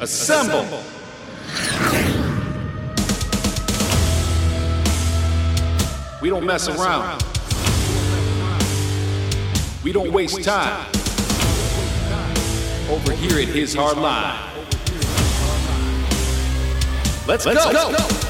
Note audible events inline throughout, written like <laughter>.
Assemble. We don't mess around. We don't waste time. Over here at His Hard Line. Let's, Let's go.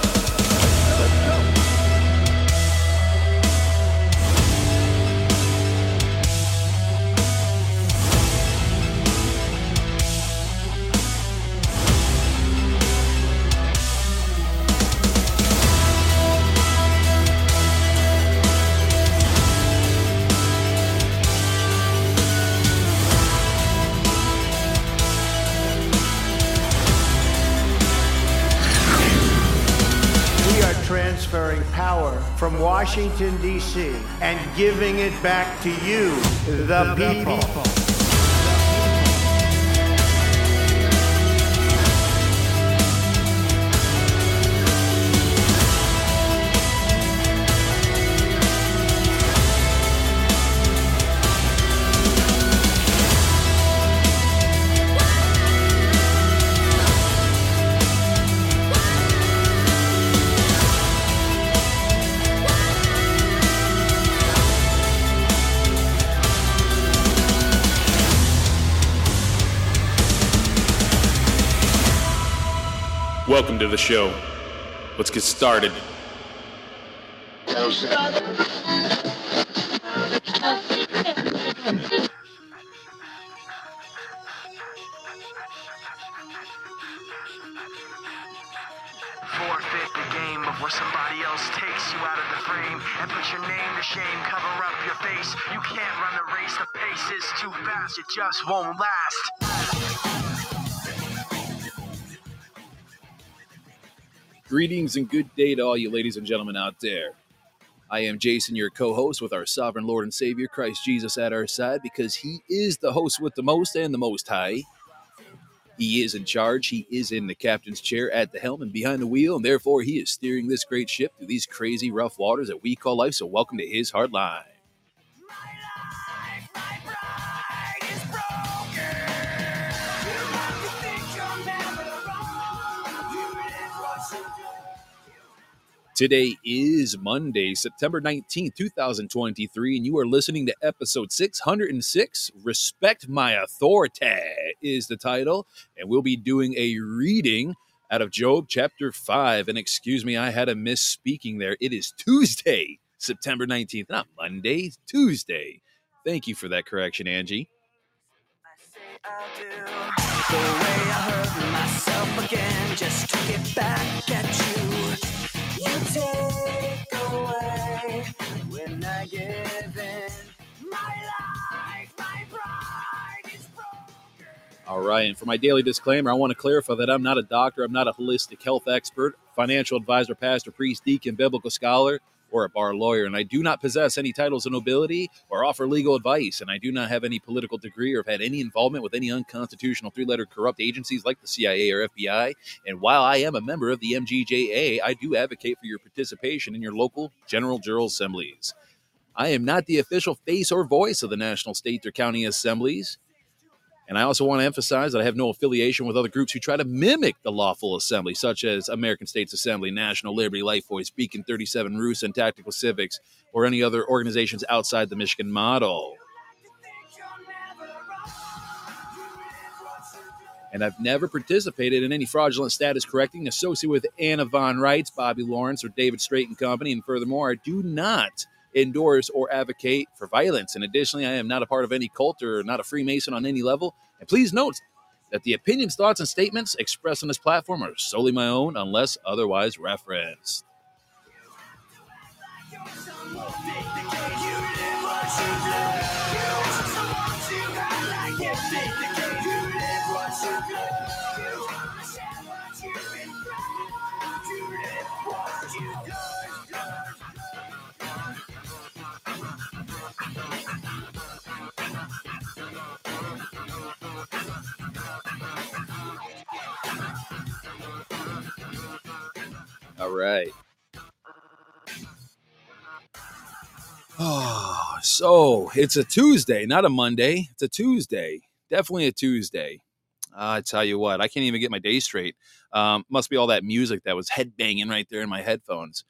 From Washington, D.C., and giving it back to you, the, the people. people. Show. Let's get started. Forfeit the game of where somebody else takes you out of the frame and put your name to shame, cover up your face. You can't run the race, the pace is too fast, it just won't last. Greetings and good day to all you ladies and gentlemen out there. I am Jason, your co host, with our sovereign Lord and Savior, Christ Jesus, at our side because he is the host with the most and the most high. He is in charge, he is in the captain's chair at the helm and behind the wheel, and therefore he is steering this great ship through these crazy rough waters that we call life. So, welcome to his hard line. Today is Monday, September 19th, 2023, and you are listening to episode 606. Respect My Authority is the title, and we'll be doing a reading out of Job chapter 5. And excuse me, I had a misspeaking there. It is Tuesday, September 19th, not Monday, Tuesday. Thank you for that correction, Angie. Again, All right, and for my daily disclaimer, I want to clarify that I'm not a doctor, I'm not a holistic health expert, financial advisor, pastor, priest, deacon, biblical scholar or a bar lawyer, and I do not possess any titles of nobility or offer legal advice, and I do not have any political degree or have had any involvement with any unconstitutional three letter corrupt agencies like the CIA or FBI. And while I am a member of the MGJA, I do advocate for your participation in your local general jural assemblies. I am not the official face or voice of the national, state, or county assemblies. And I also want to emphasize that I have no affiliation with other groups who try to mimic the lawful assembly, such as American States Assembly, National Liberty, Life Voice, Beacon 37, Roost, and Tactical Civics, or any other organizations outside the Michigan model. And I've never participated in any fraudulent status correcting associated with Anna Von Reitz, Bobby Lawrence, or David Straight and Company. And furthermore, I do not endorse or advocate for violence. And additionally, I am not a part of any cult or not a Freemason on any level. And please note that the opinions, thoughts, and statements expressed on this platform are solely my own unless otherwise referenced. All right. Oh, <sighs> so it's a Tuesday, not a Monday. It's a Tuesday. Definitely a Tuesday. I tell you what, I can't even get my day straight. Um, must be all that music that was headbanging right there in my headphones.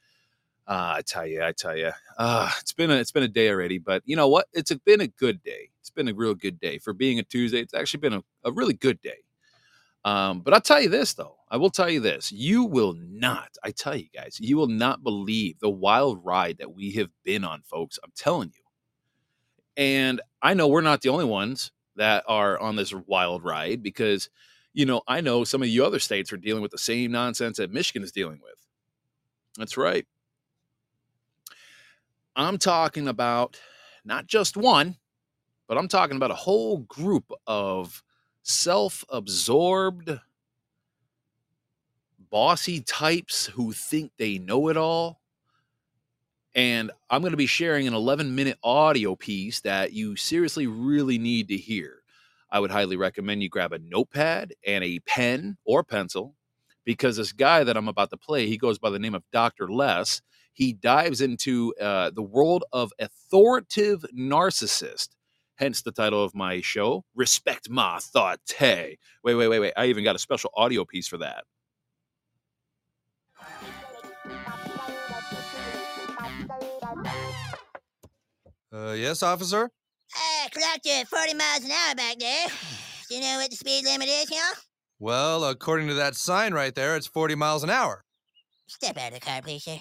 Uh, I tell you, I tell you, uh, it's been a it's been a day already, but you know what? It's been a good day. It's been a real good day for being a Tuesday. It's actually been a, a really good day. Um, but I'll tell you this though, I will tell you this: you will not. I tell you guys, you will not believe the wild ride that we have been on, folks. I'm telling you. And I know we're not the only ones that are on this wild ride because, you know, I know some of you other states are dealing with the same nonsense that Michigan is dealing with. That's right. I'm talking about not just one, but I'm talking about a whole group of self absorbed, bossy types who think they know it all. And I'm going to be sharing an 11 minute audio piece that you seriously really need to hear. I would highly recommend you grab a notepad and a pen or pencil because this guy that I'm about to play, he goes by the name of Dr. Les. He dives into uh, the world of authoritative narcissist hence the title of my show, Respect Ma Thought. Wait, wait, wait, wait. I even got a special audio piece for that. Uh, yes, officer? I clocked you at 40 miles an hour back there. <sighs> Do you know what the speed limit is, here? Well, according to that sign right there, it's 40 miles an hour. Step out of the car, please, sir.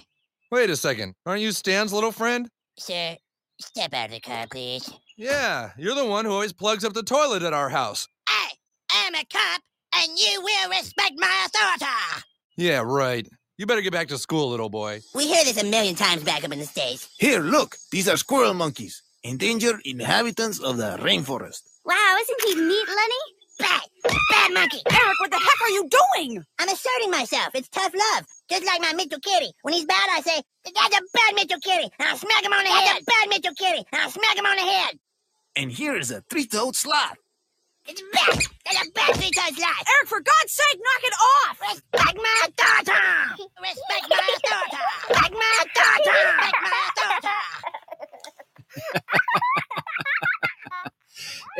Wait a second. Aren't you Stan's little friend? Sir, step out of the car, please. Yeah, you're the one who always plugs up the toilet at our house. I am a cop, and you will respect my authority. Yeah, right. You better get back to school, little boy. We hear this a million times back up in the States. Here, look, these are squirrel monkeys, endangered inhabitants of the rainforest. Wow, isn't he neat, Lenny? Bad, bad monkey. Eric, what the heck are you doing? I'm asserting myself. It's tough love. Just like my Mr. Kitty. When he's bad, I say, that's a bad Mr. Kitty. And I smack him on the head. bad Mr. Kitty. And I smack him on the head. And here is a three-toed sloth. It's bad. It's a bad three-toed sloth. Eric, for God's sake, knock it off! Respect my daughter! Respect my authority. Respect my authority. Respect my authority.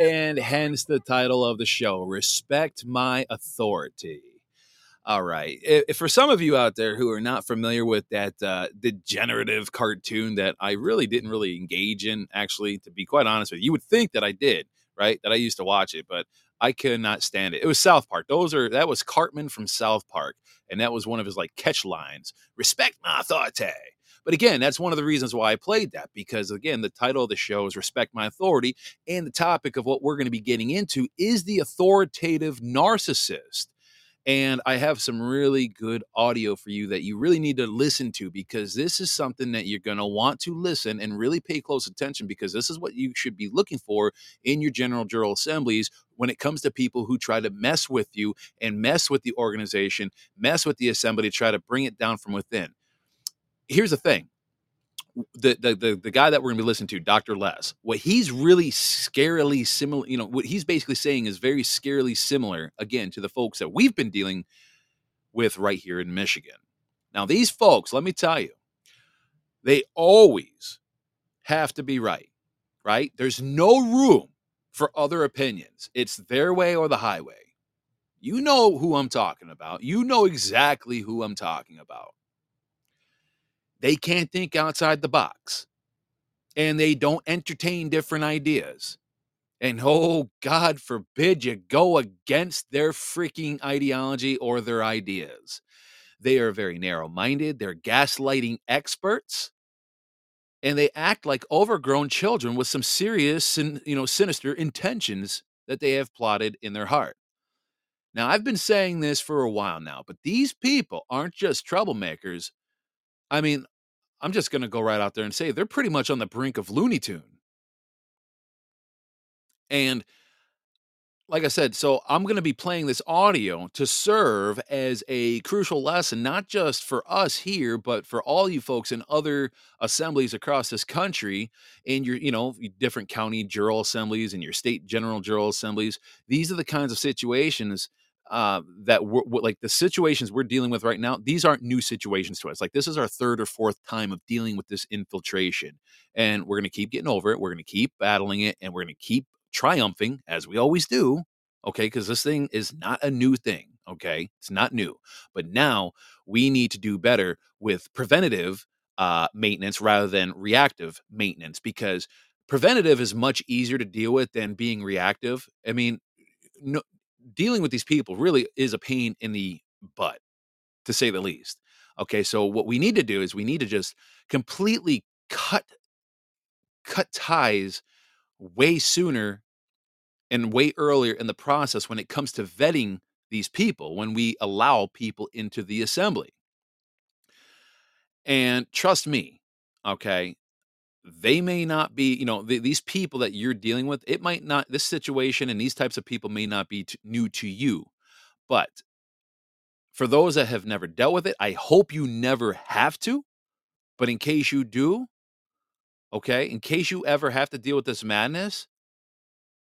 <laughs> and hence the title of the show Respect My Authority. All right. If, for some of you out there who are not familiar with that uh, degenerative cartoon that I really didn't really engage in, actually, to be quite honest with you, you would think that I did, right? That I used to watch it, but I could not stand it. It was South Park. Those are that was Cartman from South Park, and that was one of his like catch lines: "Respect my authority." But again, that's one of the reasons why I played that because again, the title of the show is "Respect My Authority," and the topic of what we're going to be getting into is the authoritative narcissist. And I have some really good audio for you that you really need to listen to because this is something that you're going to want to listen and really pay close attention because this is what you should be looking for in your general general assemblies when it comes to people who try to mess with you and mess with the organization, mess with the assembly to try to bring it down from within. Here's the thing the, the the the guy that we're gonna be listening to, Dr. Les, what he's really scarily similar, you know, what he's basically saying is very scarily similar again to the folks that we've been dealing with right here in Michigan. Now, these folks, let me tell you, they always have to be right, right? There's no room for other opinions. It's their way or the highway. You know who I'm talking about. You know exactly who I'm talking about. They can't think outside the box and they don't entertain different ideas. And oh, God forbid you go against their freaking ideology or their ideas. They are very narrow minded, they're gaslighting experts, and they act like overgrown children with some serious and you know sinister intentions that they have plotted in their heart. Now, I've been saying this for a while now, but these people aren't just troublemakers. I mean, I'm just going to go right out there and say they're pretty much on the brink of Looney Tune. And like I said, so I'm going to be playing this audio to serve as a crucial lesson, not just for us here, but for all you folks in other assemblies across this country, and your, you know, different county general assemblies and your state general general assemblies. These are the kinds of situations uh, that we're, we're, like the situations we're dealing with right now these aren't new situations to us like this is our third or fourth time of dealing with this infiltration and we're going to keep getting over it we're going to keep battling it and we're going to keep triumphing as we always do Okay, because this thing is not a new thing. Okay, it's not new, but now we need to do better with preventative uh, maintenance rather than reactive maintenance because preventative is much easier to deal with than being reactive. I mean, no, dealing with these people really is a pain in the butt, to say the least. Okay, so what we need to do is we need to just completely cut cut ties way sooner and way earlier in the process when it comes to vetting these people when we allow people into the assembly. And trust me, okay, they may not be, you know, th- these people that you're dealing with, it might not, this situation and these types of people may not be t- new to you. But for those that have never dealt with it, I hope you never have to. But in case you do, okay, in case you ever have to deal with this madness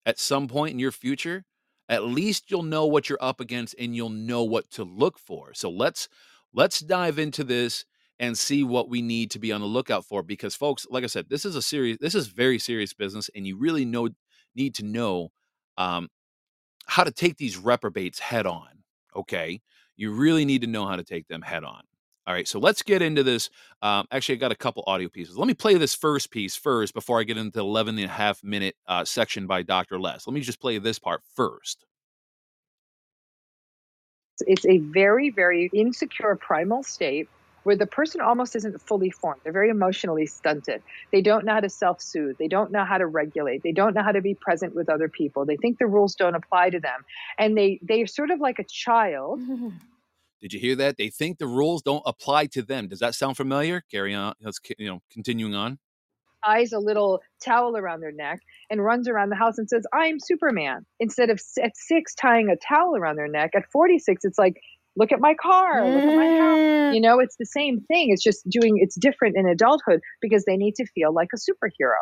at some point in your future, at least you'll know what you're up against and you'll know what to look for. So let's let's dive into this and see what we need to be on the lookout for because folks like i said this is a serious this is very serious business and you really know need to know um, how to take these reprobates head on okay? You really need to know how to take them head on. All right so let's get into this um, actually i got a couple audio pieces. Let me play this first piece first before i get into the 11 and a half minute uh, section by dr les. Let me just play this part first. It's a very, very insecure primal state where the person almost isn't fully formed. They're very emotionally stunted. They don't know how to self soothe. They don't know how to regulate. They don't know how to be present with other people. They think the rules don't apply to them. And they, they're sort of like a child. <laughs> Did you hear that? They think the rules don't apply to them. Does that sound familiar? Carry on. Let's you know continuing on. ties a little towel around their neck and runs around the house and says, I'm Superman. Instead of at six tying a towel around their neck, at 46, it's like, look at my car, look at my house. You know, it's the same thing. It's just doing, it's different in adulthood because they need to feel like a superhero.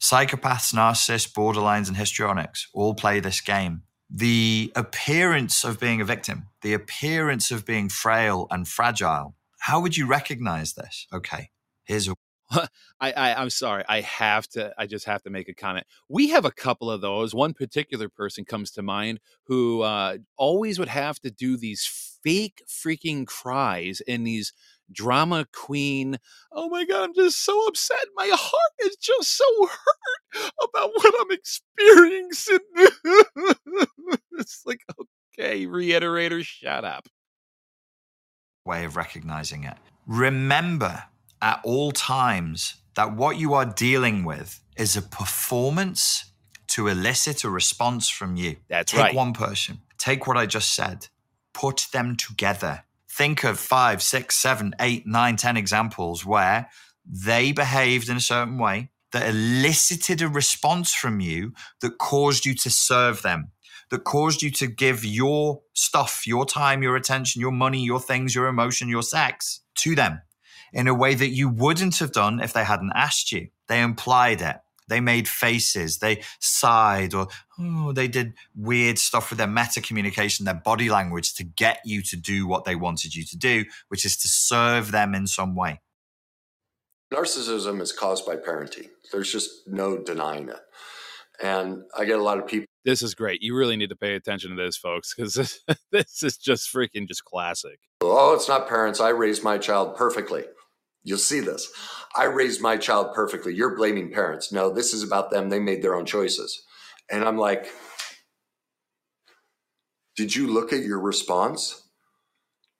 Psychopaths, narcissists, borderlines, and histrionics all play this game. The appearance of being a victim, the appearance of being frail and fragile. How would you recognize this? Okay, here's a <laughs> I, I I'm sorry. I have to. I just have to make a comment. We have a couple of those. One particular person comes to mind who uh, always would have to do these fake freaking cries and these drama queen. Oh my god! I'm just so upset. My heart is just so hurt about <laughs> what I'm experiencing. <laughs> it's like okay, reiterator, shut up. way of recognizing it. Remember at all times that what you are dealing with is a performance to elicit a response from you. That's Take right. one person, take what I just said, put them together. Think of five, six, seven, eight, nine, ten examples where they behaved in a certain way that elicited a response from you that caused you to serve them, that caused you to give your stuff, your time, your attention, your money, your things, your emotion, your sex to them in a way that you wouldn't have done if they hadn't asked you. They implied it. They made faces. They sighed or oh, they did weird stuff with their meta communication, their body language to get you to do what they wanted you to do, which is to serve them in some way. Narcissism is caused by parenting. There's just no denying it. And I get a lot of people This is great. You really need to pay attention to this, folks, because this, <laughs> this is just freaking just classic. Oh, it's not parents. I raised my child perfectly. You'll see this. I raised my child perfectly. You're blaming parents. No, this is about them. They made their own choices. And I'm like, did you look at your response?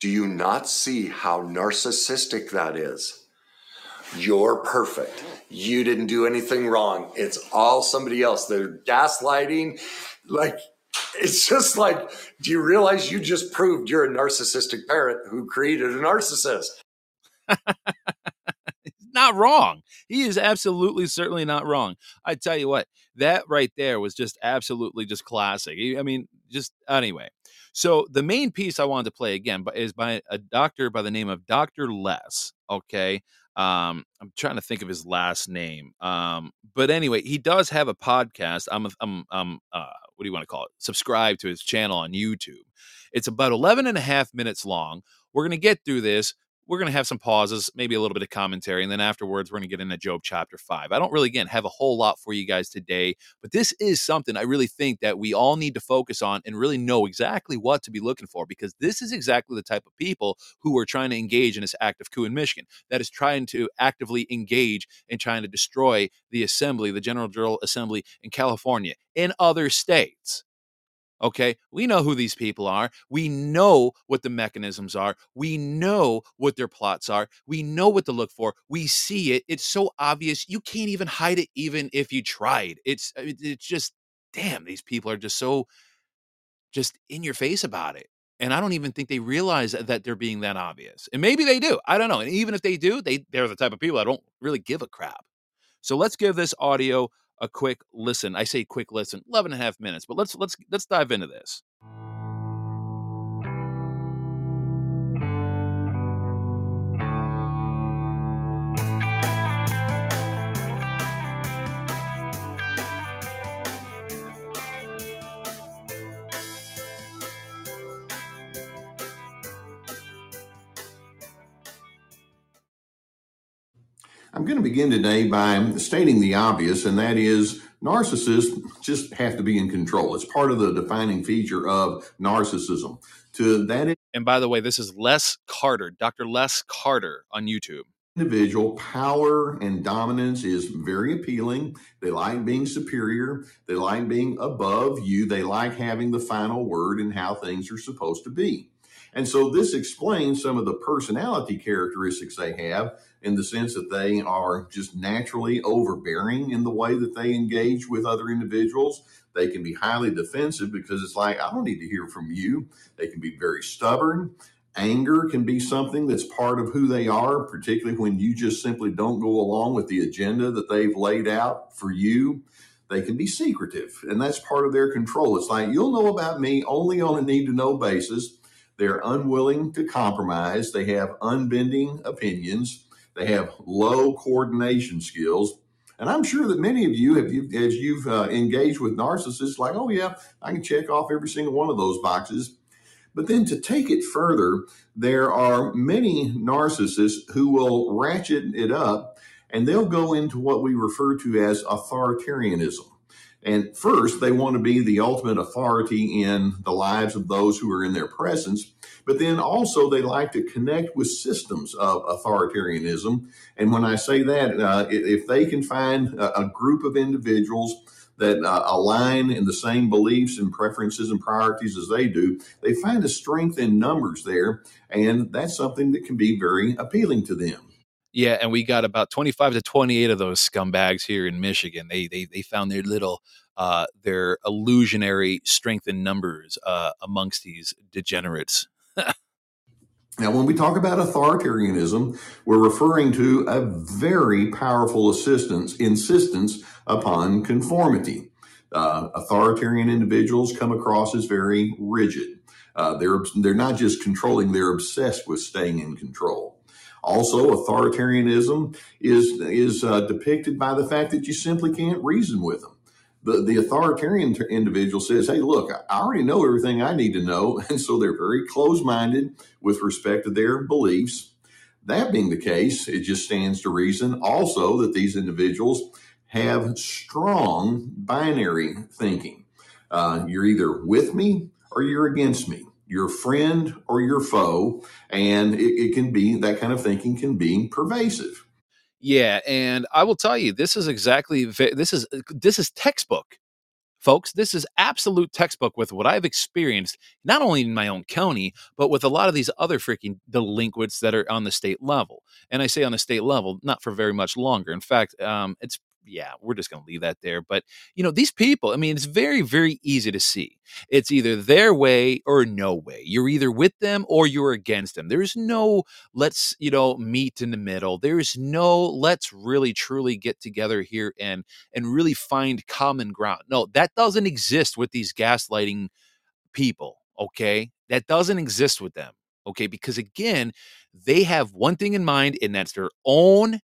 Do you not see how narcissistic that is? You're perfect. You didn't do anything wrong. It's all somebody else. They're gaslighting. Like, it's just like, do you realize you just proved you're a narcissistic parent who created a narcissist? Not wrong. He is absolutely certainly not wrong. I tell you what, that right there was just absolutely just classic. I mean, just anyway. So the main piece I wanted to play again is by a doctor by the name of Dr. Les, okay? Um, I'm trying to think of his last name. Um, but anyway, he does have a podcast. I'm I'm I'm uh what do you want to call it? Subscribe to his channel on YouTube. It's about 11 and a half minutes long. We're going to get through this we're going to have some pauses, maybe a little bit of commentary, and then afterwards, we're going to get into Job chapter five. I don't really, again, have a whole lot for you guys today, but this is something I really think that we all need to focus on and really know exactly what to be looking for because this is exactly the type of people who are trying to engage in this active coup in Michigan that is trying to actively engage in trying to destroy the assembly, the General General Assembly in California, in other states. Okay, we know who these people are. We know what the mechanisms are. We know what their plots are. We know what to look for. We see it. It's so obvious. You can't even hide it, even if you tried. It's uh, it's just damn. These people are just so just in your face about it. And I don't even think they realize that they're being that obvious. And maybe they do. I don't know. And even if they do, they they're the type of people that don't really give a crap. So let's give this audio a quick listen. I say quick listen, 11 and a half minutes, but let's let's let's dive into this. I'm going to begin today by stating the obvious, and that is narcissists just have to be in control. It's part of the defining feature of narcissism. To that And by the way, this is Les Carter, Dr. Les Carter on YouTube. individual, power and dominance is very appealing. They like being superior. They like being above you. They like having the final word in how things are supposed to be. And so this explains some of the personality characteristics they have in the sense that they are just naturally overbearing in the way that they engage with other individuals. They can be highly defensive because it's like, I don't need to hear from you. They can be very stubborn. Anger can be something that's part of who they are, particularly when you just simply don't go along with the agenda that they've laid out for you. They can be secretive, and that's part of their control. It's like, you'll know about me only on a need to know basis. They're unwilling to compromise. They have unbending opinions. They have low coordination skills. And I'm sure that many of you, have, as you've uh, engaged with narcissists, like, oh, yeah, I can check off every single one of those boxes. But then to take it further, there are many narcissists who will ratchet it up and they'll go into what we refer to as authoritarianism. And first, they want to be the ultimate authority in the lives of those who are in their presence. But then also, they like to connect with systems of authoritarianism. And when I say that, uh, if they can find a, a group of individuals that uh, align in the same beliefs and preferences and priorities as they do, they find a strength in numbers there. And that's something that can be very appealing to them. Yeah, and we got about 25 to 28 of those scumbags here in Michigan. They they they found their little uh their illusionary strength in numbers uh amongst these degenerates. <laughs> Now, when we talk about authoritarianism, we're referring to a very powerful assistance, insistence upon conformity. Uh, authoritarian individuals come across as very rigid. Uh, they're they're not just controlling; they're obsessed with staying in control. Also, authoritarianism is is uh, depicted by the fact that you simply can't reason with them. The, the authoritarian t- individual says, Hey, look, I already know everything I need to know. <laughs> And so they're very close minded with respect to their beliefs. That being the case, it just stands to reason also that these individuals have strong binary thinking. Uh, you're either with me or you're against me. You're friend or you're foe. And it, it can be that kind of thinking can be pervasive. Yeah, and I will tell you this is exactly this is this is textbook. Folks, this is absolute textbook with what I've experienced, not only in my own county, but with a lot of these other freaking delinquents that are on the state level. And I say on the state level, not for very much longer. In fact, um, it's yeah, we're just going to leave that there. But, you know, these people, I mean, it's very, very easy to see. It's either their way or no way. You're either with them or you're against them. There's no let's, you know, meet in the middle. There's no let's really truly get together here and and really find common ground. No, that doesn't exist with these gaslighting people, okay? That doesn't exist with them. Okay? Because again, they have one thing in mind and that's their own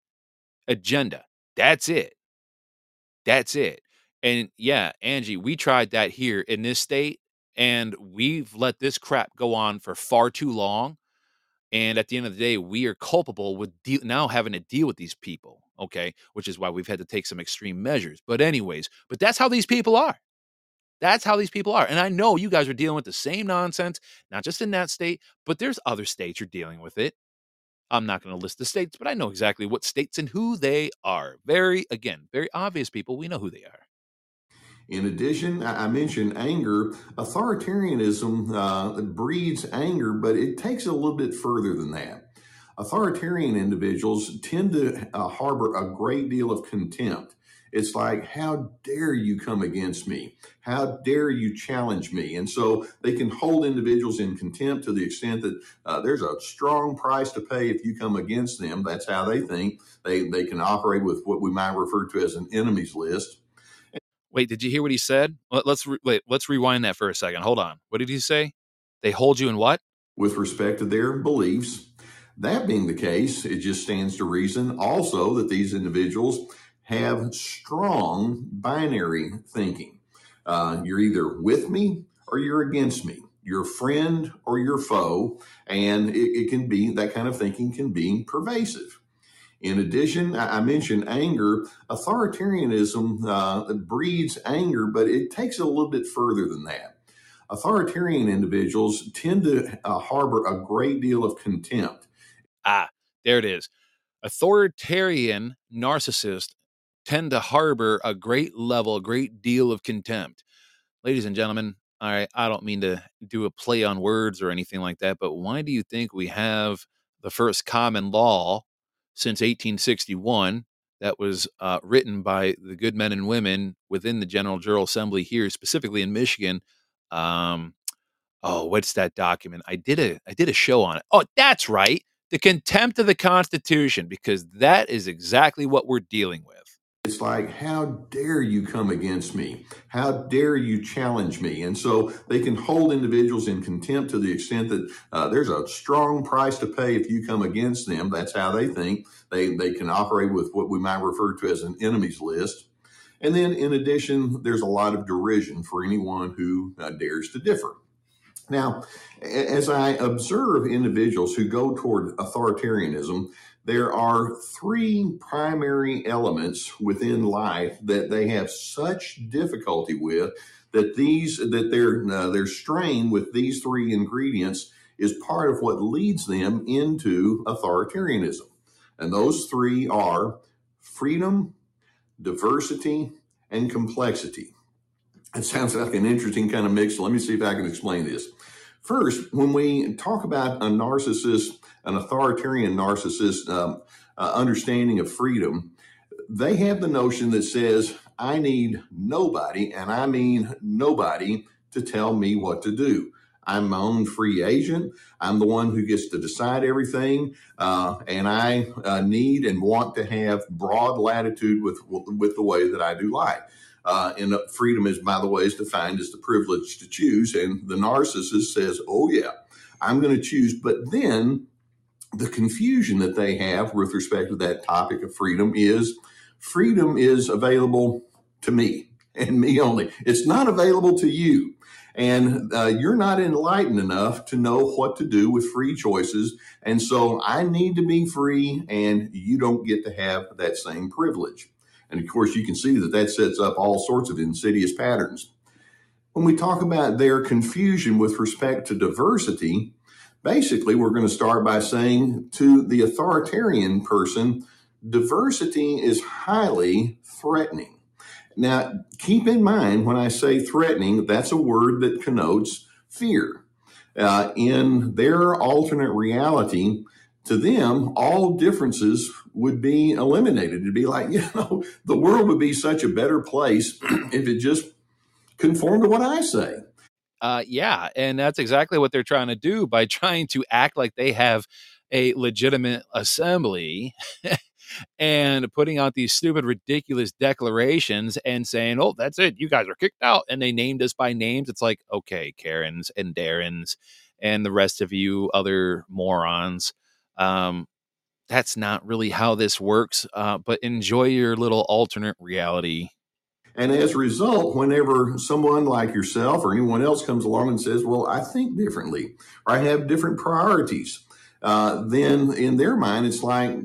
agenda. That's it. That's it. And yeah, Angie, we tried that here in this state and we've let this crap go on for far too long. And at the end of the day, we are culpable with de- now having to deal with these people. Okay. Which is why we've had to take some extreme measures. But, anyways, but that's how these people are. That's how these people are. And I know you guys are dealing with the same nonsense, not just in that state, but there's other states you're dealing with it. I'm not going to list the states, but I know exactly what states and who they are. Very, again, very obvious people. We know who they are. In addition, I mentioned anger. Authoritarianism uh, breeds anger, but it takes it a little bit further than that. Authoritarian individuals tend to uh, harbor a great deal of contempt. It's like, how dare you come against me? How dare you challenge me? And so they can hold individuals in contempt to the extent that uh, there's a strong price to pay if you come against them. That's how they think. They, they can operate with what we might refer to as an enemies list. Wait, did you hear what he said? Let- Let's re- wait. Let's rewind that for a second. Hold on. What did he say? They hold you in what? with respect to their beliefs. That being the case, it just stands to reason also that these individuals have strong binary thinking. Uh, you're either with me or you're against me. You're friend or you're foe. And it, it can be that kind of thinking can be pervasive. In addition, I I mentioned anger. Authoritarianism uh, breeds anger, but it takes it a little bit further than that. Authoritarian individuals tend to uh, harbor a great deal of contempt. Ah, there it is. Authoritarian narcissists tend to harbor a great level, a great deal of contempt. Ladies and gentlemen, I, I don't mean to do a play on words or anything like that, but why do you think we have the first common law since 1861 that was uh, written by the good men and women within the General General Assembly here, specifically in Michigan? Um, oh, what's that document? I did a I did a show on it. Oh, that's right. The contempt of the Constitution, because that is exactly what we're dealing with. It's like, how dare you come against me? How dare you challenge me? And so they can hold individuals in contempt to the extent that uh, there's a strong price to pay if you come against them. That's how they think. They, they can operate with what we might refer to as an enemies list. And then, in addition, there's a lot of derision for anyone who uh, dares to differ. Now, as I observe individuals who go toward authoritarianism, there are three primary elements within life that they have such difficulty with that these that their uh, their strain with these three ingredients is part of what leads them into authoritarianism. And those three are freedom, diversity, and complexity. It sounds like an interesting kind of mix. Let me see if I can explain this. First, when we talk about a narcissist, an authoritarian narcissist um, uh, understanding of freedom, they have the notion that says, I need nobody, and I mean nobody, to tell me what to do. I'm my own free agent. I'm the one who gets to decide everything, uh, and I uh, need and want to have broad latitude with with the way that I do life. Uh, and uh, freedom is, by the way, is defined as the privilege to choose. And the narcissist says, "Oh yeah, I'm going to choose." But then the confusion that they have with respect to that topic of freedom is freedom is available to me and me only. It's not available to you. And uh, you're not enlightened enough to know what to do with free choices. And so I need to be free, and you don't get to have that same privilege. And of course, you can see that that sets up all sorts of insidious patterns. When we talk about their confusion with respect to diversity, basically, we're going to start by saying to the authoritarian person, diversity is highly threatening. Now, keep in mind when I say threatening, that's a word that connotes fear. Uh, in their alternate reality, to them, all differences would be eliminated. It'd be like, <laughs> you know, the world would be such a better place <clears throat> if it just conformed to what I say. Uh, yeah, and that's exactly what they're trying to do by <laughs> trying to act like they have a legitimate assembly <laughs> and putting out these stupid, ridiculous declarations and saying, "Oh, that's it, you guys are kicked out," and they named us by names. It's like, okay, Karens and Darrens and the rest of you other morons. Um, that's not really how this works. Uh, but enjoy your little alternate reality. And as a result, whenever someone like yourself or anyone else comes along and says, Well, I think differently, or I have different priorities, uh, then in their mind, it's like,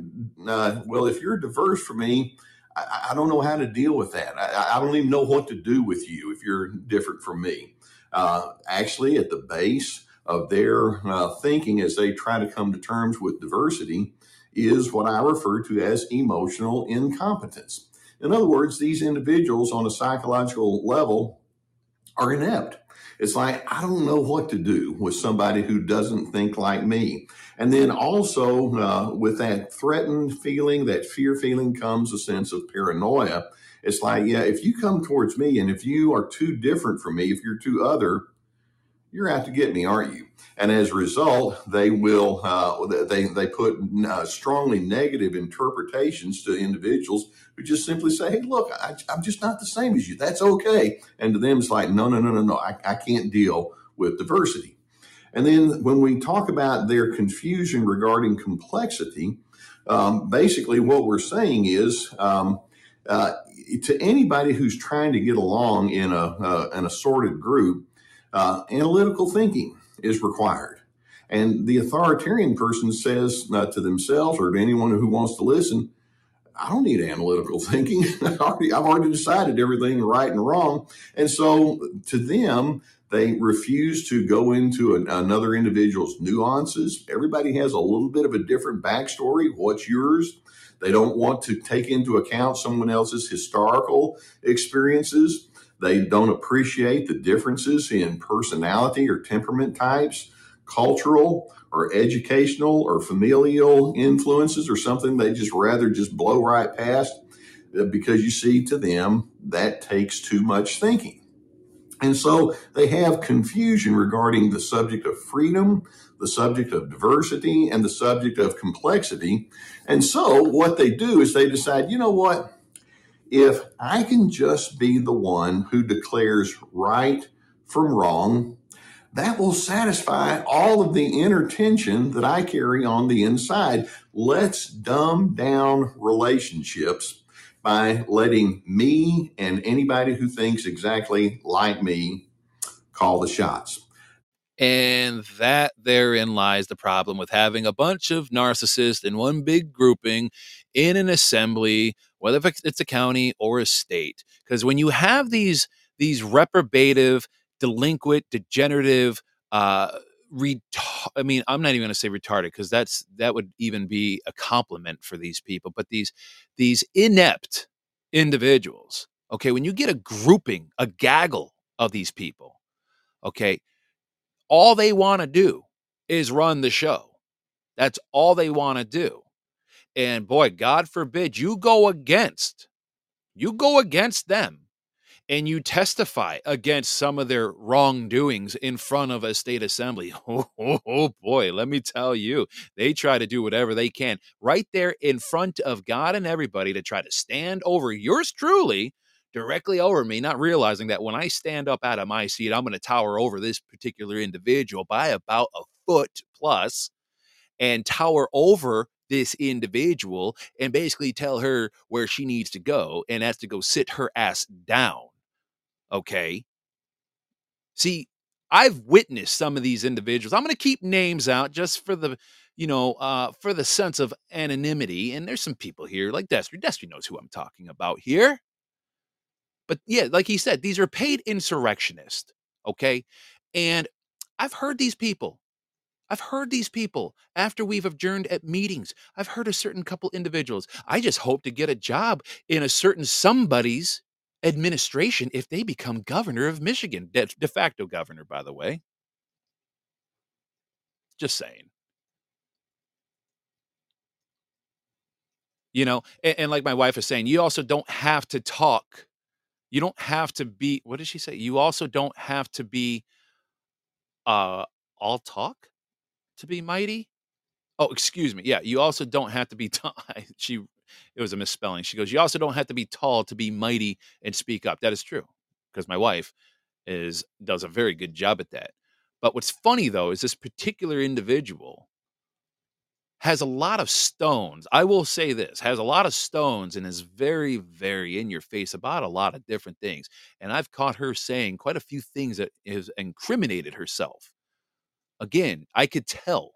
uh, well, if you're diverse from me, I, I don't know how to deal with that. I, I don't even know what to do with you if you're different from me. Uh, actually, at the base of their uh, thinking as they try to come to terms with diversity is what I refer to as emotional incompetence. In other words, these individuals on a psychological level are inept. It's like, I don't know what to do with somebody who doesn't think like me. And then also, uh, with that threatened feeling, that fear feeling comes a sense of paranoia. It's like, yeah, if you come towards me and if you are too different from me, if you're too other, you're out to get me, aren't you? And as a result, they will uh, they they put uh, strongly negative interpretations to individuals who just simply say, "Hey, look, I, I'm just not the same as you. That's okay." And to them, it's like, "No, no, no, no, no. I, I can't deal with diversity." And then when we talk about their confusion regarding complexity, um, basically what we're saying is. Um, uh, to anybody who's trying to get along in a uh, an assorted group, uh, analytical thinking is required. And the authoritarian person says uh, to themselves or to anyone who wants to listen, I don't need analytical <laughs> thinking. I've already, decided everything right and wrong. And so to them, they refuse to go into an, another individual's nuances. Everybody has a little bit of a different backstory. What's yours? They don't want to take into account someone else's historical experiences. They don't appreciate the differences in personality or temperament types, cultural or educational or familial influences or something they just rather just blow right past uh, because you see to them that takes too much thinking. And so they have confusion regarding the subject of freedom, the subject of diversity, and the subject of complexity. And so what they do is they decide, you know what? If I can just be the one who declares right from wrong, that will satisfy all of the inner tension that I carry on the inside. Let's dumb down relationships by letting me and anybody who thinks exactly like me call the shots. And that therein lies the problem with having a bunch of narcissists in one big grouping in an assembly, whether it's a county or a state. Because when you have these these reprobative, delinquent, degenerative, uh, I mean, I'm not even going to say retarded because that's that would even be a compliment for these people. But these these inept individuals, okay, when you get a grouping, a gaggle of these people, okay, all they want to do is run the show. That's all they want to do. And boy, God forbid you go against, you go against them and you testify against some of their wrongdoings in front of a state assembly. Oh, <laughs> oh, oh, boy, let me tell you, they try to do whatever they can right there in front of God and everybody to try to stand over yours truly directly over me, not realizing that when I stand up out of my seat, I'm going to tower over this particular individual by about a foot plus and tower over this individual and basically tell her where she needs to go, and that's to go sit her ass down. Okay. See, I've witnessed some of these individuals. I'm going to keep names out just for the, you know, uh, for the sense of anonymity. And there's some people here like Destry. Destry knows who I'm talking about here. But yeah, like he said, these are paid insurrectionists. Okay. And I've heard these people. I've heard these people after we've adjourned at meetings. I've heard a certain couple individuals. I just hope to get a job in a certain somebody's administration if they become governor of Michigan, de, de facto governor, by the way. Just saying. You know, and, and like my wife is saying, you also don't have to talk you don't have to be what did she say you also don't have to be uh all talk to be mighty oh excuse me yeah you also don't have to be tall. <laughs> she it was a misspelling she goes you also don't have to be tall to be mighty and speak up that is true because my wife is does a very good job at that but what's funny though is this particular individual has a lot of stones. I will say this has a lot of stones and is very, very in your face about a lot of different things. And I've caught her saying quite a few things that has incriminated herself. Again, I could tell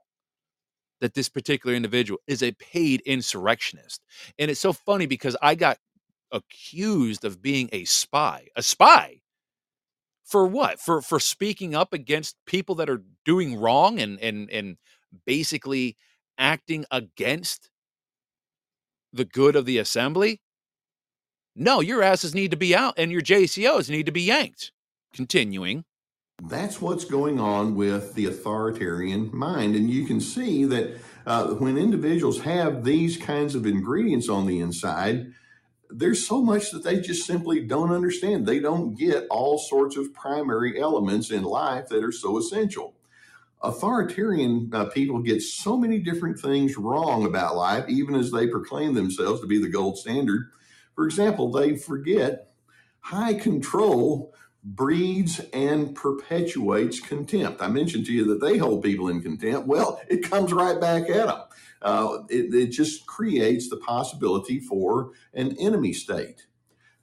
that this particular individual is a paid insurrectionist. And it's so funny because I got accused of being a spy. A spy? For what? For for speaking up against people that are doing wrong and and and basically acting against the good of the assembly? No, your asses need to be out and your JCOs need to be yanked. Continuing. That's what's going on with the authoritarian mind. And you can see that uh, when individuals have these kinds of ingredients on the inside, there's so much that they just simply don't understand. They don't get all sorts of primary elements in life that are so essential. Authoritarian uh, people get so many different things wrong about life, even as they proclaim themselves to be the gold standard. For example, they forget high control breeds and perpetuates contempt. I mentioned to you that they hold people in contempt. Well, it comes right back at them. Uh, it, it, just creates the possibility for an enemy state.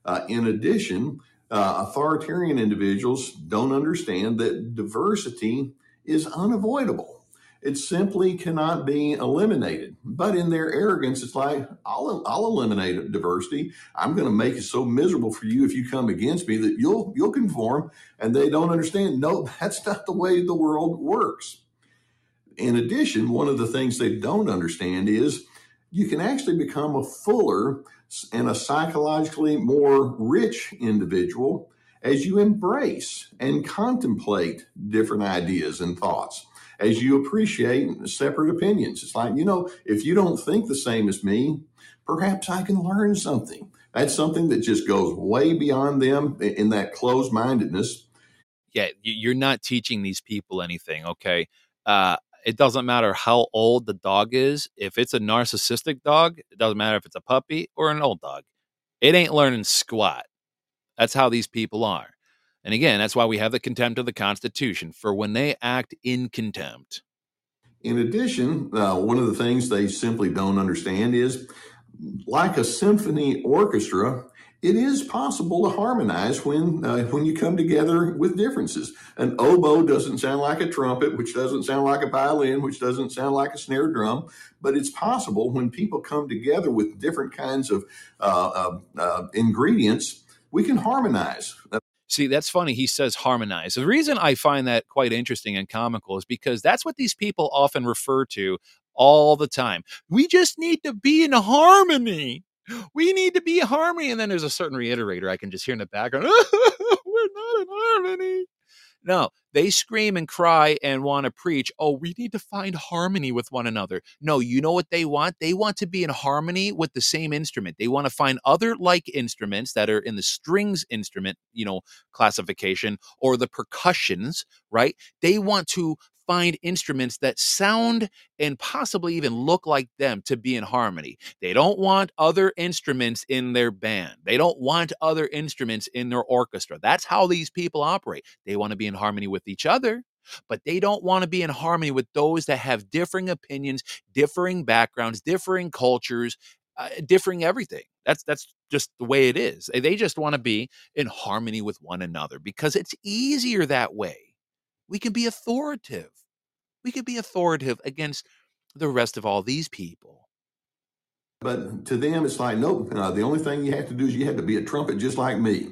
Uh, in addition, uh, authoritarian individuals don't understand that diversity is unavoidable. It simply cannot be eliminated. But in their arrogance, it's like, I'll, I'll eliminate diversity. I'm going to make it so miserable for you if you come against me that you'll you'll conform. And they don't understand. No, <laughs> that's not the way the world works. In addition, one of the things they don't understand is you can actually become a fuller and a psychologically more rich individual as you embrace and contemplate different ideas and thoughts as you appreciate separate opinions. It's like, you know, if you don't think the same as me, perhaps I can learn something. That's something that just goes way beyond them in that closed mindedness. Yeah, you're not teaching these people anything, okay? Uh, it doesn't matter how old the dog is. If it's a narcissistic dog, it doesn't matter if it's a puppy or an old dog. It ain't learning squat. That's how these people are. And again, that's why we have the contempt of the Constitution for when they act in contempt. In addition, uh, one of the things they simply don't understand is like a symphony orchestra, it is possible to harmonize when uh, when you come together with differences. An oboe doesn't sound like a trumpet, which doesn't sound like a violin, which doesn't sound like a snare drum, but it's possible when people come together with different kinds of uh, uh ingredients, we can harmonize. See, that's funny. He says harmonize. The reason I find that quite interesting and comical is because that's what these people often refer to all the time. We just need to be in harmony. We need to be harmony. And then there's a certain reiterator I can just hear in the background. <laughs> We're not in harmony. No, they scream and cry and want to preach, oh, we need to find harmony with one another. No, you know what they want? They want to be in harmony with the same instrument. They want to find other like instruments that are in the strings instrument, you know, classification or the percussions, right? They want to find instruments that sound and possibly even look like them to be in harmony. They don't want other instruments in their band. They don't want other instruments in their orchestra. That's how these people operate. They want to be in harmony with each other, but they don't want to be in harmony with those that have differing opinions, differing backgrounds, differing cultures, uh, differing everything. That's that's just the way it is. They just want to be in harmony with one another because it's easier that way. We can be authoritative. We can be authoritative against the rest of all these people. But to them, it's like, nope. Uh, the only thing you have to do is you have to be a trumpet just like me.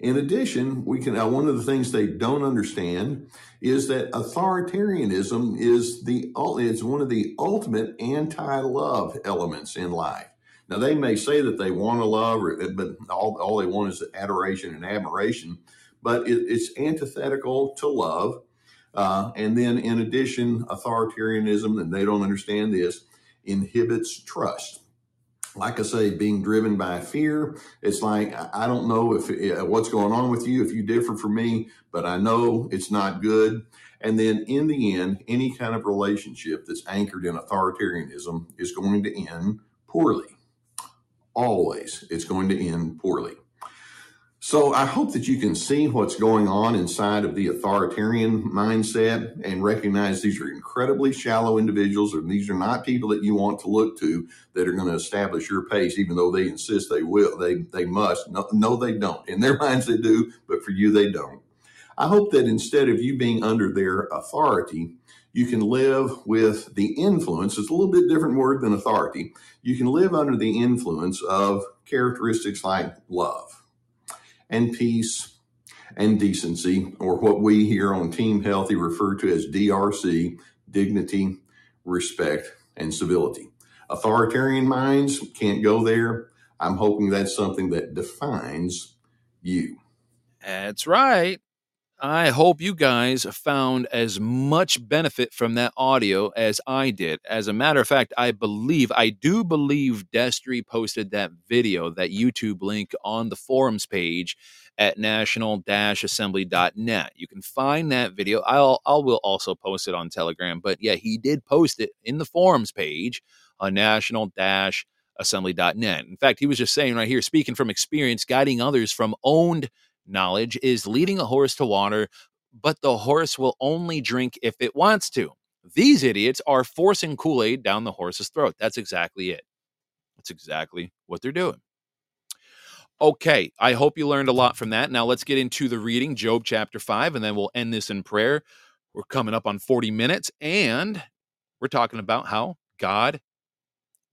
In addition, we can. Uh, one of the things they don't understand is that authoritarianism is the it's one of the ultimate anti-love elements in life. Now they may say that they want to love, but all, all they want is adoration and admiration but it, it's antithetical to love. Uh, and then, in addition, authoritarianism, and they don't understand this, inhibits trust. Like I say, being driven by fear, it's like, I don't know if uh, what's going on with you, if you differ from me, but I know it's not good. And then, in the end, any kind of relationship that's anchored in authoritarianism is going to end poorly. Always, it's going to end poorly. So I hope that you can see what's going on inside of the authoritarian mindset and recognize these are incredibly shallow individuals and these are not people that you want to look to that are going to establish your pace, even though they insist they will, they, they must. No, no, they don't. In their <laughs> minds they do, but for you they don't. I hope that instead of you being under their authority, you can live with the influence. It's a little bit different word than authority. You can live under the influence of characteristics like love and peace and decency, or what we here on Team Healthy refer to as DRC dignity, respect, and civility. Authoritarian minds can't go there. I'm hoping that's something that defines you. That's right. I hope you guys found as much benefit from that audio as I did. As a matter of fact, I believe, I do believe Destry posted that video, that YouTube link on the forums page at national-assembly.net. You can find that video. I'll I will also post it on Telegram, but yeah, he did post it in the forums page on national-assembly.net. In fact, he was just saying right here, speaking from experience, guiding others from owned knowledge is leading a horse to water, but the horse will only drink if it wants to. These idiots are forcing Kool Aid down the horse's throat. That's exactly it. That's exactly what they're doing. Okay, I hope you learned a lot from that. Now let's get into the reading, Job chapter 5, and then we'll end this in prayer. We're coming up on 40 minutes, and we're talking about how God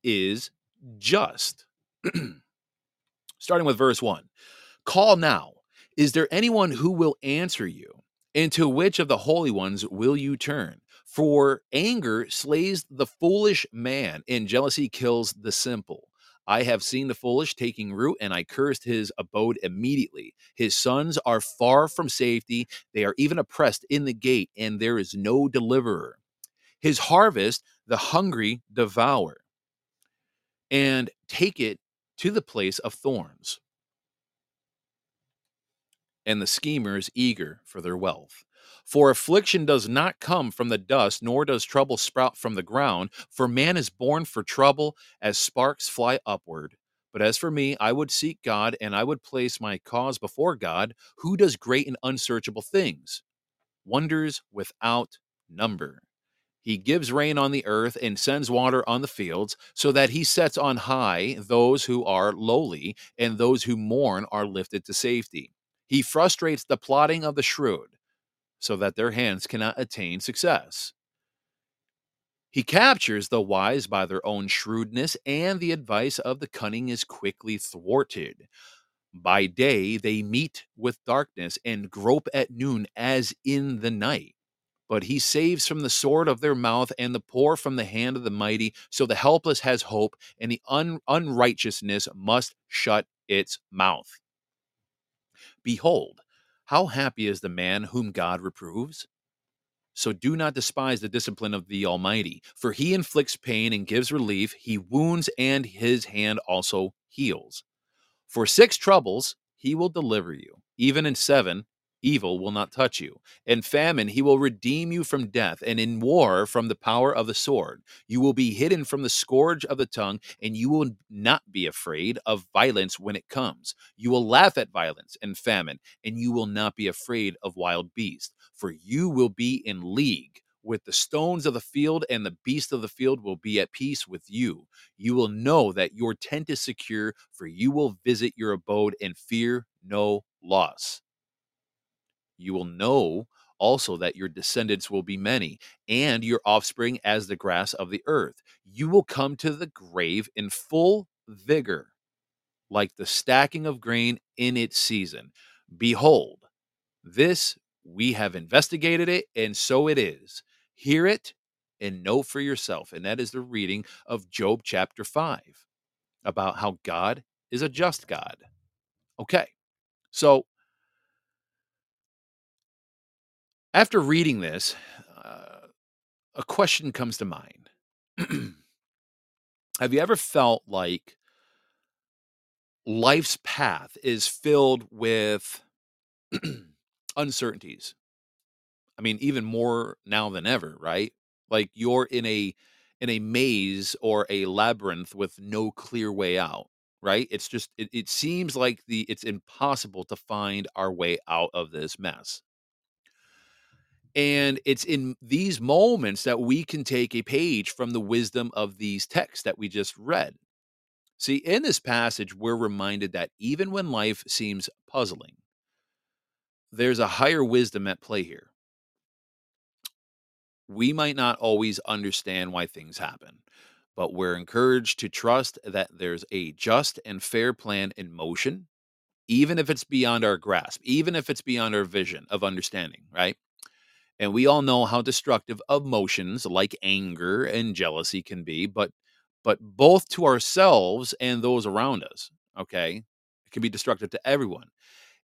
is just. <clears throat> Starting with verse 1 Call now. Is there anyone who will answer you? And to which of the holy ones will you turn? For anger slays the foolish man, and jealousy kills the simple. I have seen the foolish taking root, and I cursed his abode immediately. His sons are far from safety. They are even oppressed in the gate, and there is no deliverer. His harvest the hungry devour, and take it to the place of thorns and the schemers eager for their wealth. For affliction does not come from the dust, nor does trouble sprout from the ground. For man is born for trouble, as sparks fly upward. But as for me, I would seek God, and I would place my cause before God, who does great and unsearchable things, wonders without number. He gives rain on the earth and sends water on the fields, so that he sets on high those who are lowly, and those who mourn are lifted to safety. He frustrates the plotting of the shrewd so that their hands cannot attain success. He captures the wise by their own shrewdness, and the advice of the cunning is quickly thwarted. By day they meet with darkness and grope at noon as in the night. But he saves from the sword of their mouth and the poor from the hand of the mighty. So the helpless has hope, and the un- unrighteousness must shut its mouth. Behold, how happy is the man whom God reproves? So do not despise the discipline of the Almighty, for he inflicts pain and gives relief. He wounds, and his hand also heals. For six troubles he will deliver you, even in seven evil will not touch you. In famine, he will redeem you from death, and in war, from the power of the sword. You will be hidden from the scourge of the tongue, and you will not be afraid of violence when it comes. You will laugh at violence and famine, and you will not be afraid of wild beasts, for you will be in league. With the stones of the field and the beasts of the field will be at peace with you. You will know that your tent is secure, for you will visit your abode and fear no loss you will know also that your descendants will be many, and your offspring as the grass of the earth. You will come to the grave in full vigor, like the stacking of grain in its season. Behold, this we have investigated it, and so it is. Hear it and know for yourself. And that is the reading of Job chapter 5 about how God is a just God. Okay, so After reading this, uh, a question comes to mind. <clears throat> Have you ever felt like life's path is filled with <clears throat> uncertainties? I mean, even more now than ever, right? Like you're in a in a maze or a labyrinth with no clear way out, right? It's just it, it seems like the it's impossible to find our way out of this mess. And it's in these moments that we can take a page from the wisdom of these texts that we just read. See, in this passage, we're reminded that even when life seems puzzling, there's a higher wisdom at play here. We might not always understand why things happen, but we're encouraged to trust that there's a just and fair plan in motion, even if it's beyond our grasp, even if it's beyond our vision of understanding, right? And we all know how destructive emotions like anger and jealousy can be, but but both to ourselves and those around us, okay? It can be destructive to everyone.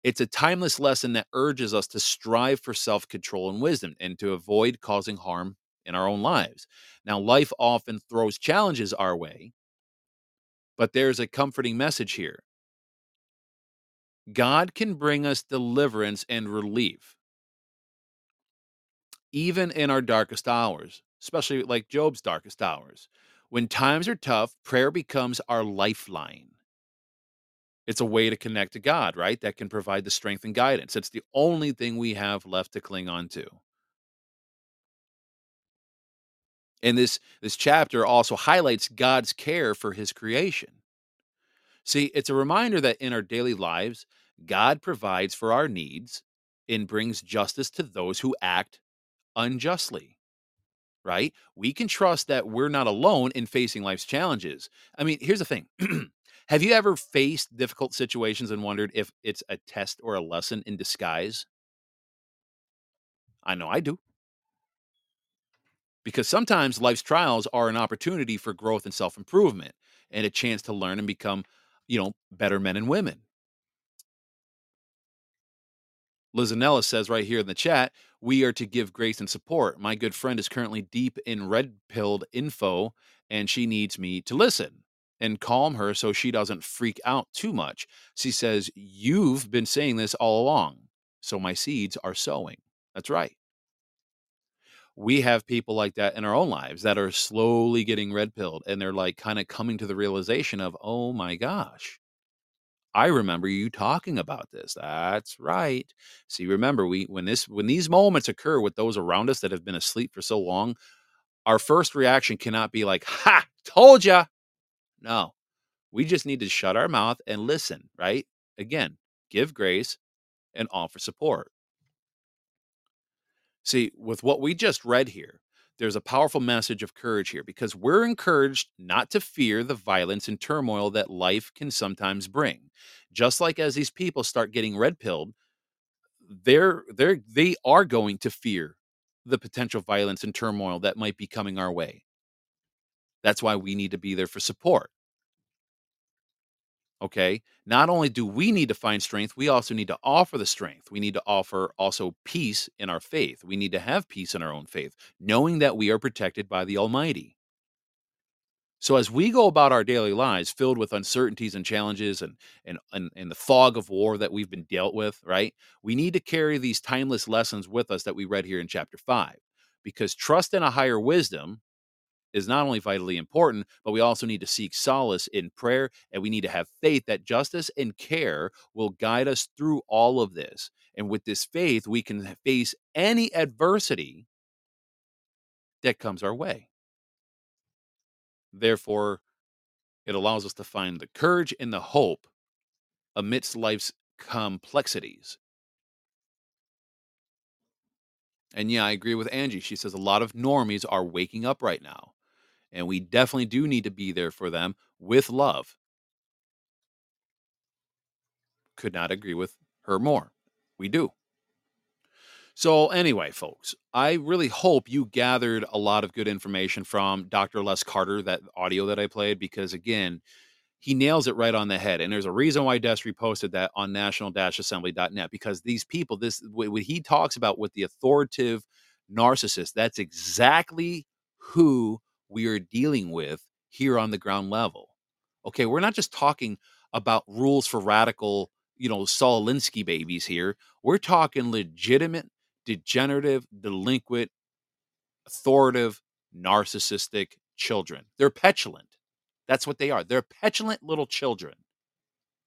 It's a timeless lesson that urges us to strive for self control and wisdom and to avoid causing harm in our own lives. Now, life often throws challenges our way, but there's a comforting message here. God can bring us deliverance and relief, even in our darkest hours, especially like Job's darkest hours. When times are tough, prayer becomes our lifeline. It's a way to connect to God, right? That can provide the strength and guidance. It's the only thing we have left to cling on to. And this this chapter also highlights God's care for his creation. See, it's a reminder that in our daily lives, God provides for our needs and brings justice to those who act unjustly. Right? We can trust that we're not alone in facing life's challenges. I mean, here's the thing. <clears throat> Have you ever faced difficult situations and wondered if it's a test or a lesson in disguise? I know I do. Because sometimes life's trials are an opportunity for growth and self improvement and a chance to learn and become, you know, better men and women. Lizanella says right here in the chat, we are to give grace and support. My good friend is currently deep in red pilled info and she needs me to listen and calm her so she doesn't freak out too much. She says, You've been saying this all along. So my seeds are sowing. That's right. We have people like that in our own lives that are slowly getting red pilled and they're like kind of coming to the realization of, oh my gosh, I remember you talking about this. That's right. See, remember, we when this when these moments occur with those around us that have been asleep for so long, our first reaction cannot be like, "Ha, told ya." No. We just need to shut our mouth and listen, right? Again, give grace and offer support. See, with what we just read here, there's a powerful message of courage here because we're encouraged not to fear the violence and turmoil that life can sometimes bring. Just like as these people start getting red pilled, they're they're they are going to fear the potential violence and turmoil that might be coming our way. That's why we need to be there for support. Okay. Not only do we need to find strength, we also need to offer the strength. We need to offer also peace in our faith. We need to have peace in our own faith, knowing that we are protected by the Almighty. So as we go about our daily lives filled with uncertainties and challenges and, and and and the fog of war that we've been dealt with, right? We need to carry these timeless lessons with us that we read here in chapter 5 because trust in a higher wisdom is not only vitally important, but we also need to seek solace in prayer and we need to have faith that justice and care will guide us through all of this. And with this faith, we can face any adversity that comes our way. Therefore, it allows us to find the courage and the hope amidst life's complexities. And yeah, I agree with Angie. She says a lot of normies are waking up right now. And we definitely do need to be there for them with love. Could not agree with her more. We do. So, anyway, folks, I really hope you gathered a lot of good information from Dr. Les Carter, that audio that I played, because again, he nails it right on the head. And there's a reason why Des reposted that on national-assembly.net because these people, this what he talks about with the authoritative narcissist, that's exactly who we are dealing with here on the ground level. Okay, we're not just talking about rules for radical, you know, Saul Alinsky babies here. We're talking legitimate, degenerative, delinquent, authoritative, narcissistic children. They're petulant. That's what they are. They're petulant little children.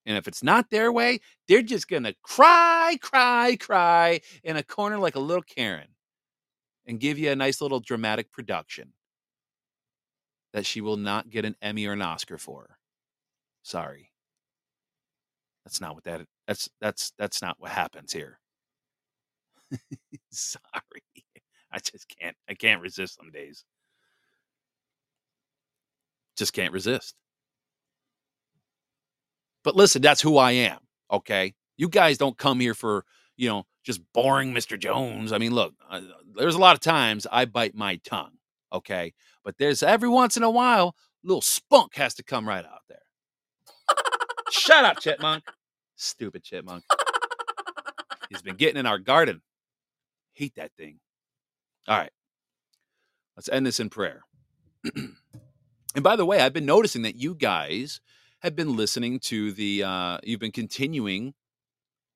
And if it's not their way, they're just going to cry, cry, cry in a corner like a little Karen and give you a nice little dramatic production that she will not get an Emmy or an Oscar for. Sorry. That's not what that that's that's that's not what happens here. <laughs> Sorry. I just can't I can't resist some days. Just can't resist. But listen, that's who I am, okay? You guys don't come here for, you know, just boring Mr. Jones. I mean, look, uh, there's a lot of times I bite my tongue, okay? But there's every once in a while, little spunk has to come right out there. Shut up, chipmunk. Stupid chipmunk. He's been getting in our garden. Hate that thing. All right. Let's end this in prayer. and by the way, I've been noticing that you guys have been listening to the uh you've been continuing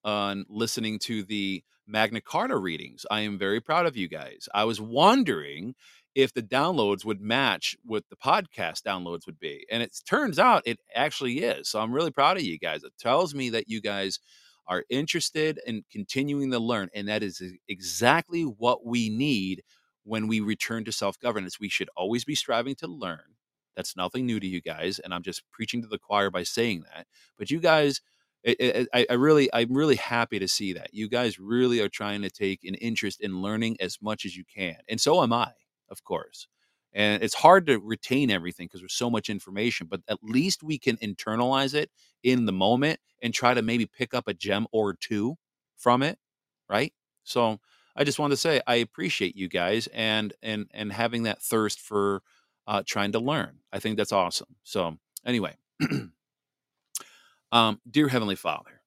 on listening to the Magna Carta readings. I am very proud of you guys. I was wondering if the downloads would match what the podcast downloads would be. And it turns out it actually is. So I'm really proud of you guys. It tells me that you guys are interested in continuing to learn. And that is exactly what we need when we return to self governance. We should always be striving to learn. That's nothing new to you guys. And I'm just preaching to the choir by saying that. But you guys, it, it, I, I really, I'm really happy to see that you guys really are trying to take an interest in learning as much as you can, and so am I, of course. And it's hard to retain everything because there's so much information, but at least we can internalize it in the moment and try to maybe pick up a gem or two from it, right? So I just wanted to say I appreciate you guys and and and having that thirst for uh, trying to learn. I think that's awesome. So anyway. <clears throat> Um, dear Heavenly Father,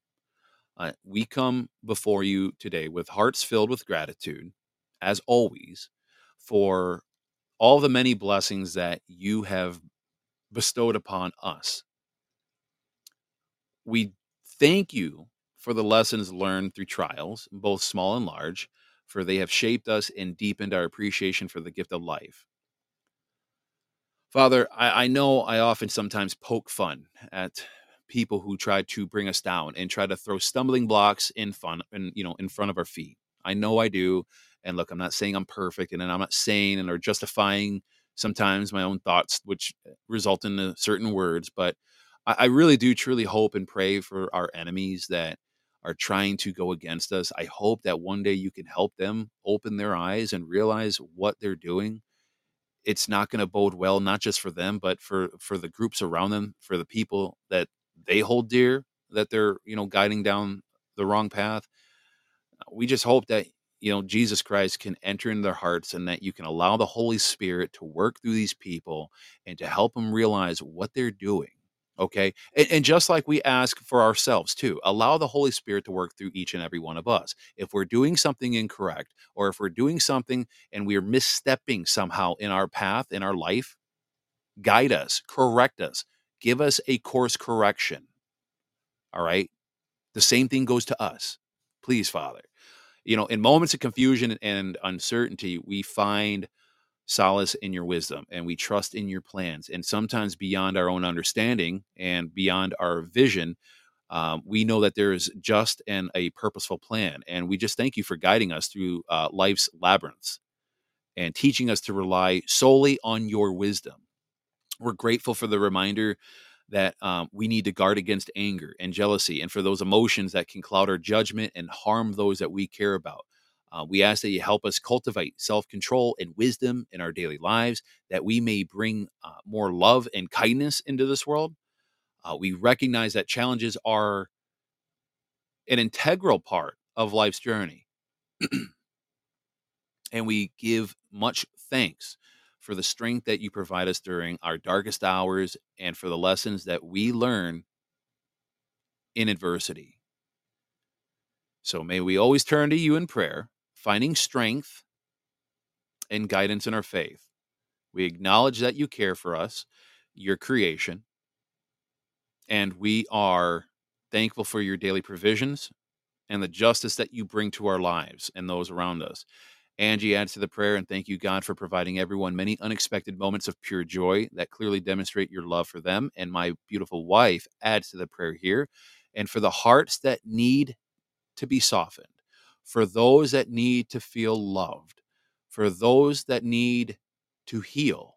uh, we come before you today with hearts filled with gratitude, as always, for all the many blessings that you have bestowed upon us. We thank you for the lessons learned through trials, both small and large, for they have shaped us and deepened our appreciation for the gift of life. Father, I, I know I often sometimes poke fun at people who try to bring us down and try to throw stumbling blocks in fun and you know in front of our feet. I know I do. And look, I'm not saying I'm perfect, and I'm not saying and or justifying sometimes my own thoughts, which result in uh, certain words. But I, I really do truly hope and pray for our enemies that are trying to go against us. I hope that one day you can help them open their eyes and realize what they're doing it's not going to bode well not just for them but for for the groups around them for the people that they hold dear that they're you know guiding down the wrong path we just hope that you know jesus christ can enter into their hearts and that you can allow the holy spirit to work through these people and to help them realize what they're doing okay? And, and just like we ask for ourselves too allow the holy spirit to work through each and every one of us. If we're doing something incorrect or if we're doing something and we're misstepping somehow in our path in our life guide us correct us give us a course correction all right the same thing goes to us. Please father. You know in moments of confusion and uncertainty we find solace in your wisdom and we trust in your plans and sometimes beyond our own understanding and beyond our vision um, we know that there is just and a purposeful plan and we just thank you for guiding us through uh, life's labyrinths and teaching us to rely solely on your wisdom we're grateful for the reminder that um, we need to guard against anger and jealousy and for those emotions that can cloud our judgment and harm those that we care about uh, we ask that you help us cultivate self control and wisdom in our daily lives, that we may bring uh, more love and kindness into this world. Uh, we recognize that challenges are an integral part of life's journey. <clears throat> and we give much thanks for the strength that you provide us during our darkest hours and for the lessons that we learn in adversity. So may we always turn to you in prayer finding strength and guidance in our faith. We acknowledge that you care for us, your creation, and we are thankful for your daily provisions and the justice that you bring to our lives and those around us. Angie adds to the prayer and thank you, God, for providing everyone many unexpected moments of pure joy that clearly demonstrate your love for them. And my beautiful wife adds to the prayer here and for the hearts that need to be softened for those that need to feel loved, for those that need to heal,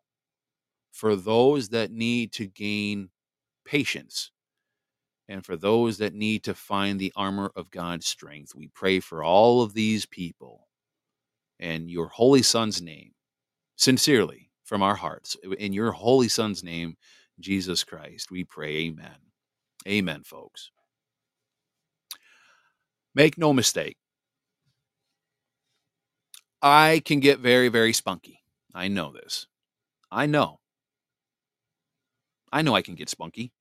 for those that need to gain patience and for those that need to find the armor of God's strength. We pray for all of these people in your holy son's name, sincerely from our hearts. In your holy son's name, Jesus Christ, we pray, Amen. Amen, folks. Make no mistake. I can get very, very spunky. I know this. I know. I know I can get spunky.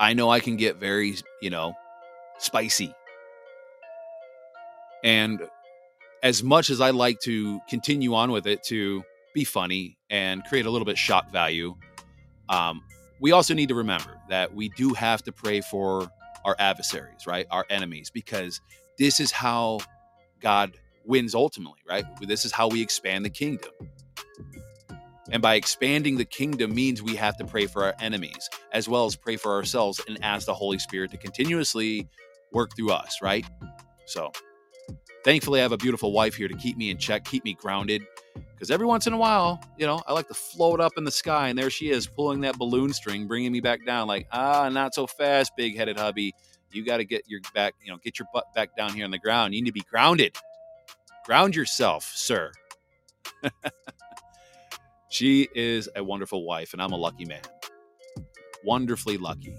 I know I can get very, you know, spicy. And as much as I like to continue on with it to be funny and create a little bit shock value, um, we also need to remember that we do have to pray for our adversaries, right? Our enemies, because this is how God wins ultimately, right? This is how we expand the kingdom. And by expanding the kingdom means we have to pray for our enemies as well as pray for ourselves and ask the Holy Spirit to continuously work through us, right? So, thankfully, I have a beautiful wife here to keep me in check, keep me grounded. Because every once in a while, you know, I like to float up in the sky, and there she is pulling that balloon string, bringing me back down. Like, ah, not so fast, big headed hubby. You got to get your back, you know, get your butt back down here on the ground. You need to be grounded. Ground yourself, sir. <laughs> she is a wonderful wife, and I'm a lucky man. Wonderfully lucky.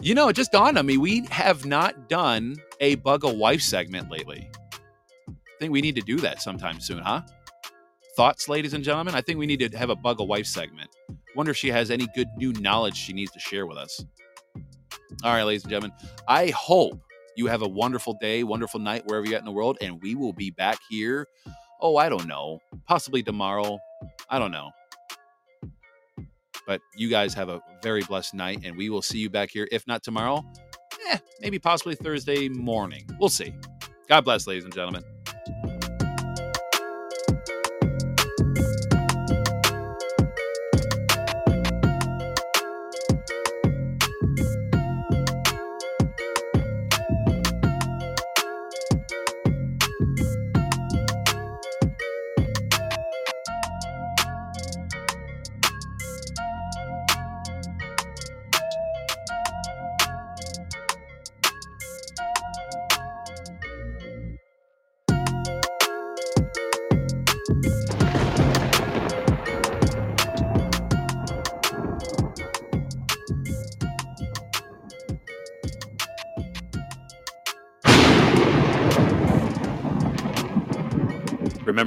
You know, it just dawned on me we have not done a bug a wife segment lately. I think we need to do that sometime soon, huh? Thoughts, ladies and gentlemen? I think we need to have a bug a wife segment. Wonder if she has any good new knowledge she needs to share with us. All right, ladies and gentlemen, I hope you have a wonderful day, wonderful night, wherever you're at in the world, and we will be back here. Oh, I don't know, possibly tomorrow. I don't know. But you guys have a very blessed night, and we will see you back here. If not tomorrow, eh, maybe possibly Thursday morning. We'll see. God bless, ladies and gentlemen.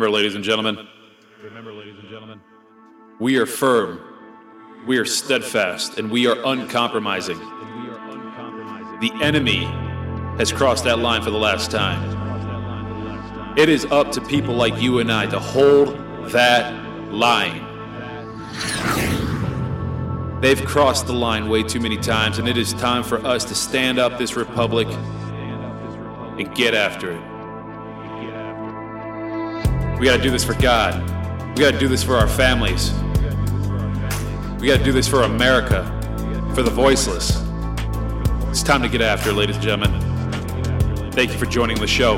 Remember, ladies and gentlemen. Remember, ladies and gentlemen. We are firm, we are steadfast, and we are uncompromising. The enemy has crossed that line for the last time. It is up to people like you and I to hold that line. They've crossed the line way too many times, and it is time for us to stand up this republic and get after it. We got to do this for God. We got to do this for our families. We got to do this for America, for the voiceless. It's time to get after, ladies and gentlemen. Thank you for joining the show.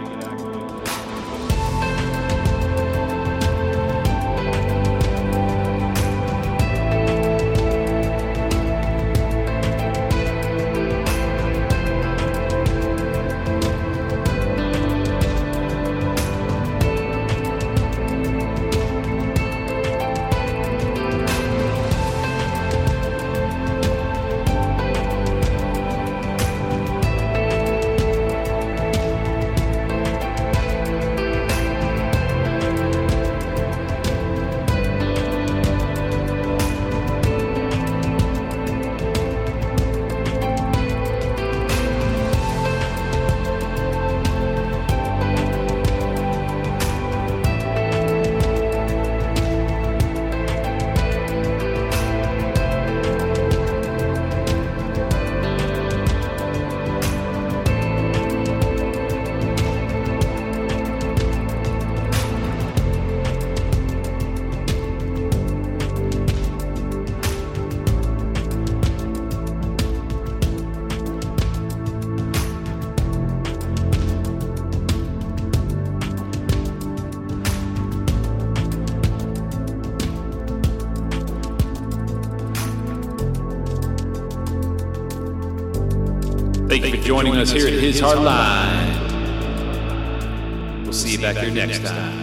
Us here at His Hard Line. We'll see you back here next time.